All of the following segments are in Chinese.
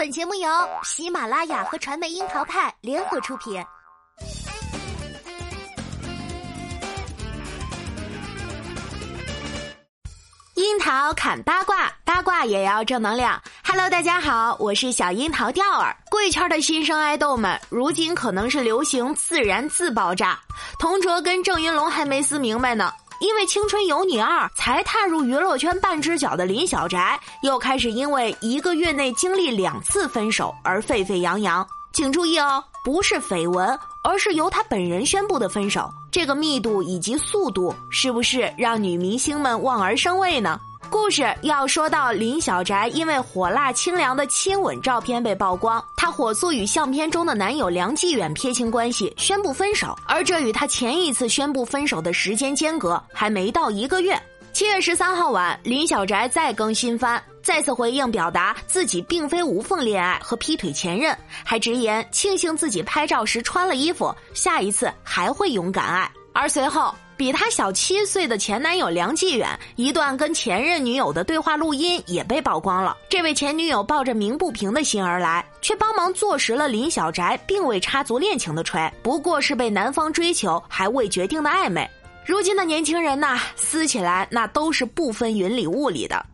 本节目由喜马拉雅和传媒樱桃派联合出品。樱桃砍八卦，八卦也要正能量。Hello，大家好，我是小樱桃钓儿。贵圈的新生爱豆们，如今可能是流行自燃自爆炸。童卓跟郑云龙还没撕明白呢。因为《青春有你二》才踏入娱乐圈半只脚的林小宅，又开始因为一个月内经历两次分手而沸沸扬扬。请注意哦，不是绯闻，而是由他本人宣布的分手。这个密度以及速度，是不是让女明星们望而生畏呢？故事要说到林小宅，因为火辣清凉的亲吻照片被曝光，她火速与相片中的男友梁继远撇清关系，宣布分手。而这与她前一次宣布分手的时间间隔还没到一个月。七月十三号晚，林小宅再更新番，再次回应表达自己并非无缝恋爱和劈腿前任，还直言庆幸自己拍照时穿了衣服，下一次还会勇敢爱。而随后。比他小七岁的前男友梁继远一段跟前任女友的对话录音也被曝光了。这位前女友抱着鸣不平的心而来，却帮忙坐实了林小宅并未插足恋情的锤，不过是被男方追求还未决定的暧昧。如今的年轻人呐，撕起来那都是不分云里雾里的。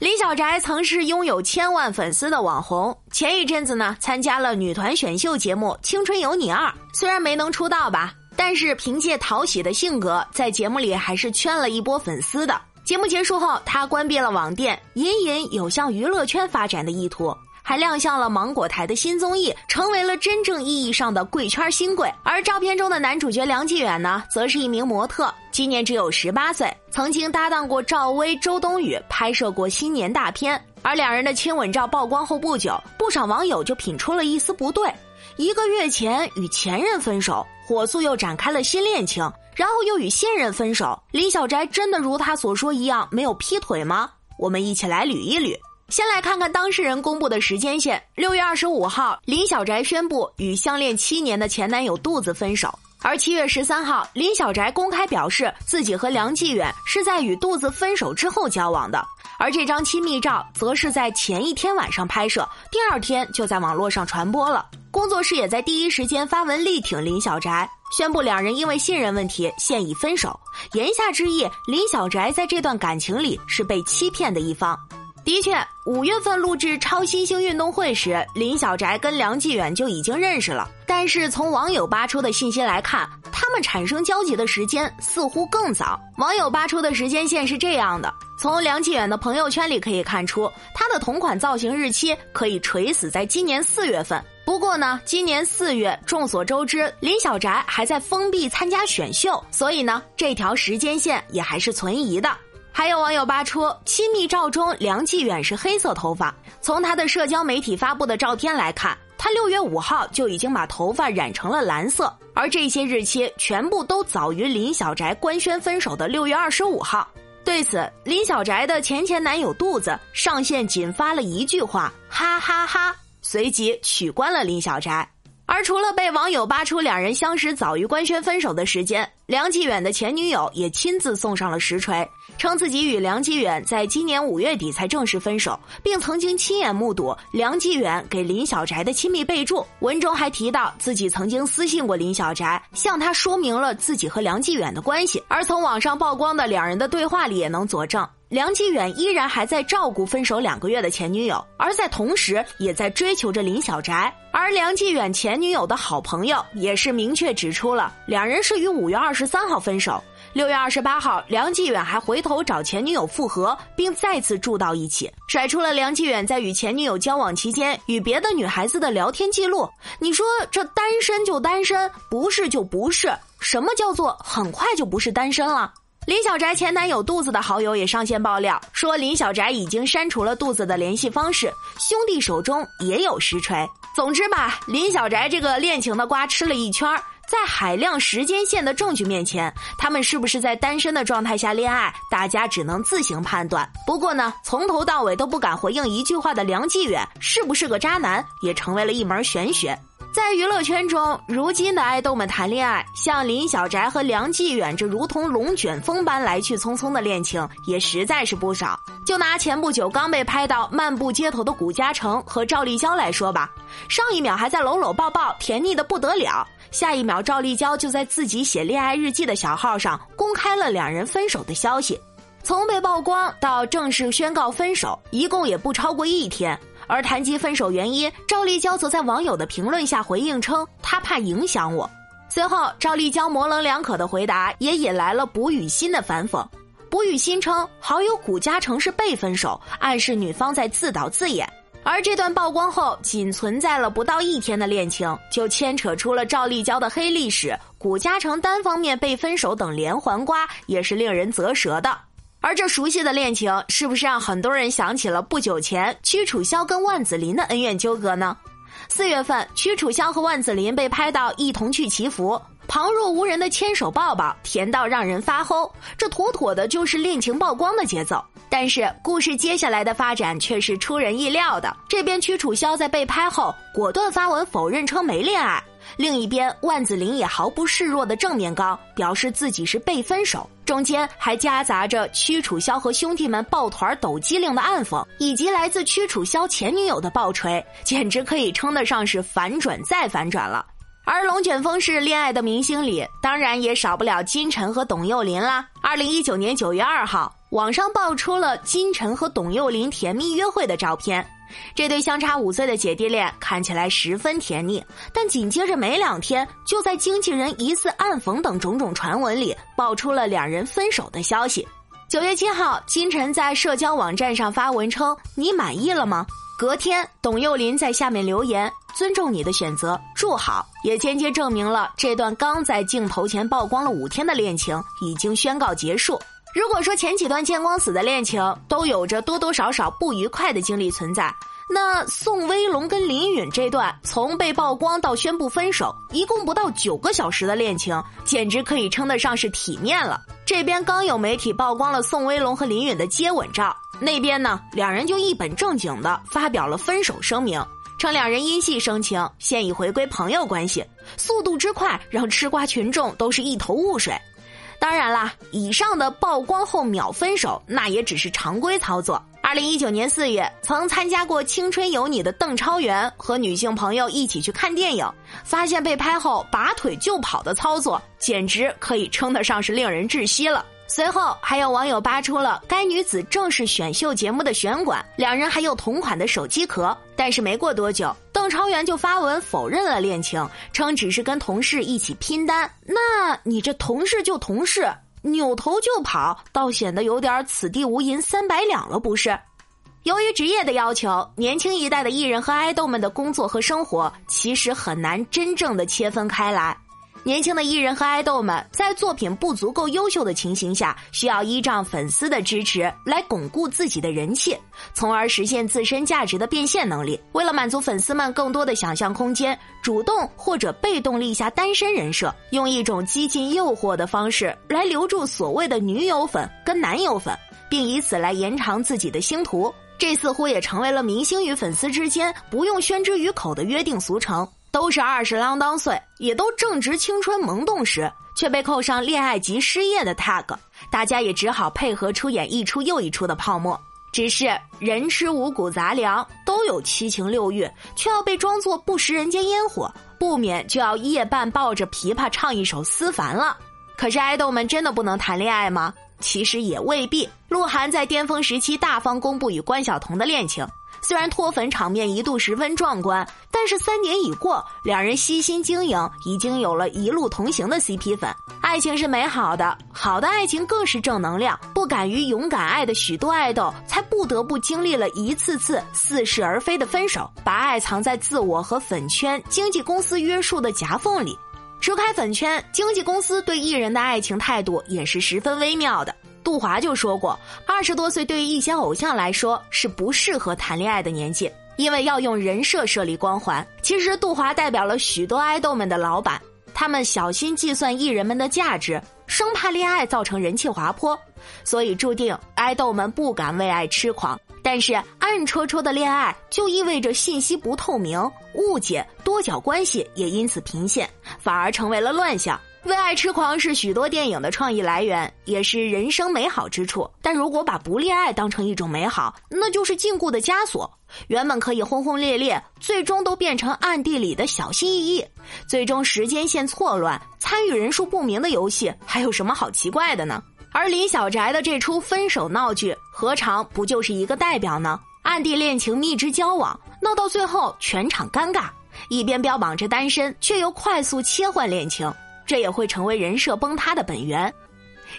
林小宅曾是拥有千万粉丝的网红，前一阵子呢参加了女团选秀节目《青春有你二》，虽然没能出道吧。但是凭借讨喜的性格，在节目里还是圈了一波粉丝的。节目结束后，他关闭了网店，隐隐有向娱乐圈发展的意图，还亮相了芒果台的新综艺，成为了真正意义上的贵圈新贵。而照片中的男主角梁继远呢，则是一名模特，今年只有十八岁，曾经搭档过赵薇、周冬雨，拍摄过新年大片。而两人的亲吻照曝光后不久，不少网友就品出了一丝不对。一个月前与前任分手，火速又展开了新恋情，然后又与现任分手。林小宅真的如他所说一样没有劈腿吗？我们一起来捋一捋。先来看看当事人公布的时间线：六月二十五号，林小宅宣布与相恋七年的前男友杜子分手；而七月十三号，林小宅公开表示自己和梁继远是在与杜子分手之后交往的。而这张亲密照则是在前一天晚上拍摄，第二天就在网络上传播了。工作室也在第一时间发文力挺林小宅，宣布两人因为信任问题现已分手。言下之意，林小宅在这段感情里是被欺骗的一方。的确，五月份录制超新星运动会时，林小宅跟梁继远就已经认识了。但是从网友扒出的信息来看，他们产生交集的时间似乎更早。网友扒出的时间线是这样的：从梁继远的朋友圈里可以看出，他的同款造型日期可以垂死在今年四月份。不过呢，今年四月，众所周知，林小宅还在封闭参加选秀，所以呢，这条时间线也还是存疑的。还有网友扒出亲密照中梁继远是黑色头发，从他的社交媒体发布的照片来看，他六月五号就已经把头发染成了蓝色，而这些日期全部都早于林小宅官宣分手的六月二十五号。对此，林小宅的前前男友肚子上线仅发了一句话：哈哈哈。随即取关了林小宅，而除了被网友扒出两人相识早于官宣分手的时间，梁继远的前女友也亲自送上了实锤，称自己与梁继远在今年五月底才正式分手，并曾经亲眼目睹梁继远给林小宅的亲密备注，文中还提到自己曾经私信过林小宅，向他说明了自己和梁继远的关系，而从网上曝光的两人的对话里也能佐证。梁继远依然还在照顾分手两个月的前女友，而在同时也在追求着林小宅。而梁继远前女友的好朋友也是明确指出了，两人是于五月二十三号分手。六月二十八号，梁继远还回头找前女友复合，并再次住到一起，甩出了梁继远在与前女友交往期间与别的女孩子的聊天记录。你说这单身就单身，不是就不是？什么叫做很快就不是单身了？林小宅前男友肚子的好友也上线爆料说，林小宅已经删除了肚子的联系方式，兄弟手中也有实锤。总之吧，林小宅这个恋情的瓜吃了一圈，在海量时间线的证据面前，他们是不是在单身的状态下恋爱，大家只能自行判断。不过呢，从头到尾都不敢回应一句话的梁继远，是不是个渣男，也成为了一门玄学。在娱乐圈中，如今的爱豆们谈恋爱，像林小宅和梁继远这如同龙卷风般来去匆匆的恋情，也实在是不少。就拿前不久刚被拍到漫步街头的古嘉诚和赵立娇来说吧，上一秒还在搂搂抱抱，甜腻的不得了，下一秒赵立娇就在自己写恋爱日记的小号上公开了两人分手的消息。从被曝光到正式宣告分手，一共也不超过一天。而谈及分手原因，赵立娇则在网友的评论下回应称：“她怕影响我。”随后，赵立娇模棱两可的回答也引来了卜雨欣的反讽。卜雨欣称，好友古嘉诚是被分手，暗示女方在自导自演。而这段曝光后，仅存在了不到一天的恋情，就牵扯出了赵立娇的黑历史、古嘉诚单方面被分手等连环瓜，也是令人啧舌的。而这熟悉的恋情，是不是让很多人想起了不久前屈楚萧跟万梓林的恩怨纠葛呢？四月份，屈楚萧和万梓林被拍到一同去祈福，旁若无人的牵手抱抱，甜到让人发齁，这妥妥的就是恋情曝光的节奏。但是，故事接下来的发展却是出人意料的。这边屈楚萧在被拍后，果断发文否认称没恋爱。另一边，万梓林也毫不示弱的正面刚，表示自己是被分手，中间还夹杂着屈楚萧和兄弟们抱团抖机灵的暗讽，以及来自屈楚萧前女友的爆锤，简直可以称得上是反转再反转了。而龙卷风式恋爱的明星里，当然也少不了金晨和董又霖啦。二零一九年九月二号，网上爆出了金晨和董又霖甜蜜约会的照片。这对相差五岁的姐弟恋看起来十分甜蜜，但紧接着没两天，就在经纪人疑似暗讽等种种传闻里，爆出了两人分手的消息。九月七号，金晨在社交网站上发文称：“你满意了吗？”隔天，董又霖在下面留言：“尊重你的选择，祝好。”也间接证明了这段刚在镜头前曝光了五天的恋情已经宣告结束。如果说前几段见光死的恋情都有着多多少少不愉快的经历存在，那宋威龙跟林允这段从被曝光到宣布分手，一共不到九个小时的恋情，简直可以称得上是体面了。这边刚有媒体曝光了宋威龙和林允的接吻照，那边呢，两人就一本正经的发表了分手声明，称两人因戏生情，现已回归朋友关系。速度之快，让吃瓜群众都是一头雾水。当然啦，以上的曝光后秒分手，那也只是常规操作。二零一九年四月，曾参加过《青春有你》的邓超元和女性朋友一起去看电影，发现被拍后拔腿就跑的操作，简直可以称得上是令人窒息了。随后，还有网友扒出了该女子正是选秀节目的选管，两人还有同款的手机壳。但是没过多久，邓超元就发文否认了恋情，称只是跟同事一起拼单。那你这同事就同事，扭头就跑，倒显得有点此地无银三百两了，不是？由于职业的要求，年轻一代的艺人和爱豆们的工作和生活其实很难真正的切分开来。年轻的艺人和爱豆们在作品不足够优秀的情形下，需要依仗粉丝的支持来巩固自己的人气，从而实现自身价值的变现能力。为了满足粉丝们更多的想象空间，主动或者被动立下单身人设，用一种激进诱惑的方式来留住所谓的女友粉跟男友粉，并以此来延长自己的星途。这似乎也成为了明星与粉丝之间不用宣之于口的约定俗成。都是二十啷当岁，也都正值青春萌动时，却被扣上恋爱及失业的 tag，大家也只好配合出演一出又一出的泡沫。只是人吃五谷杂粮，都有七情六欲，却要被装作不食人间烟火，不免就要夜半抱着琵琶唱一首《思凡》了。可是爱豆们真的不能谈恋爱吗？其实也未必。鹿晗在巅峰时期大方公布与关晓彤的恋情。虽然脱粉场面一度十分壮观，但是三年已过，两人悉心经营，已经有了一路同行的 CP 粉。爱情是美好的，好的爱情更是正能量。不敢于勇敢爱的许多爱豆，才不得不经历了一次次似是而非的分手，把爱藏在自我和粉圈、经纪公司约束的夹缝里。除开粉圈，经纪公司对艺人的爱情态度也是十分微妙的。杜华就说过，二十多岁对于一些偶像来说是不适合谈恋爱的年纪，因为要用人设设立光环。其实，杜华代表了许多爱豆们的老板，他们小心计算艺人们的价值，生怕恋爱造成人气滑坡，所以注定爱豆们不敢为爱痴狂，但是暗戳戳的恋爱就意味着信息不透明、误解、多角关系也因此频现，反而成为了乱象。为爱痴狂是许多电影的创意来源，也是人生美好之处。但如果把不恋爱当成一种美好，那就是禁锢的枷锁。原本可以轰轰烈烈，最终都变成暗地里的小心翼翼。最终时间线错乱，参与人数不明的游戏，还有什么好奇怪的呢？而林小宅的这出分手闹剧，何尝不就是一个代表呢？暗地恋情、蜜汁交往，闹到最后全场尴尬，一边标榜着单身，却又快速切换恋情。这也会成为人设崩塌的本源。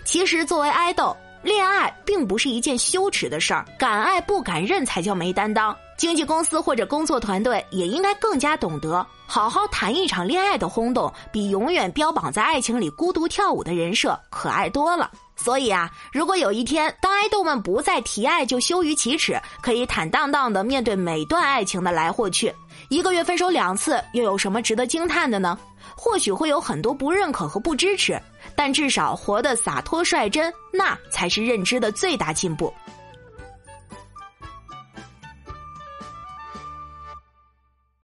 其实，作为爱豆，恋爱并不是一件羞耻的事儿，敢爱不敢认才叫没担当。经纪公司或者工作团队也应该更加懂得，好好谈一场恋爱的轰动，比永远标榜在爱情里孤独跳舞的人设可爱多了。所以啊，如果有一天当爱豆们不再提爱就羞于启齿，可以坦荡荡的面对每段爱情的来或去，一个月分手两次，又有什么值得惊叹的呢？或许会有很多不认可和不支持，但至少活得洒脱率真，那才是认知的最大进步。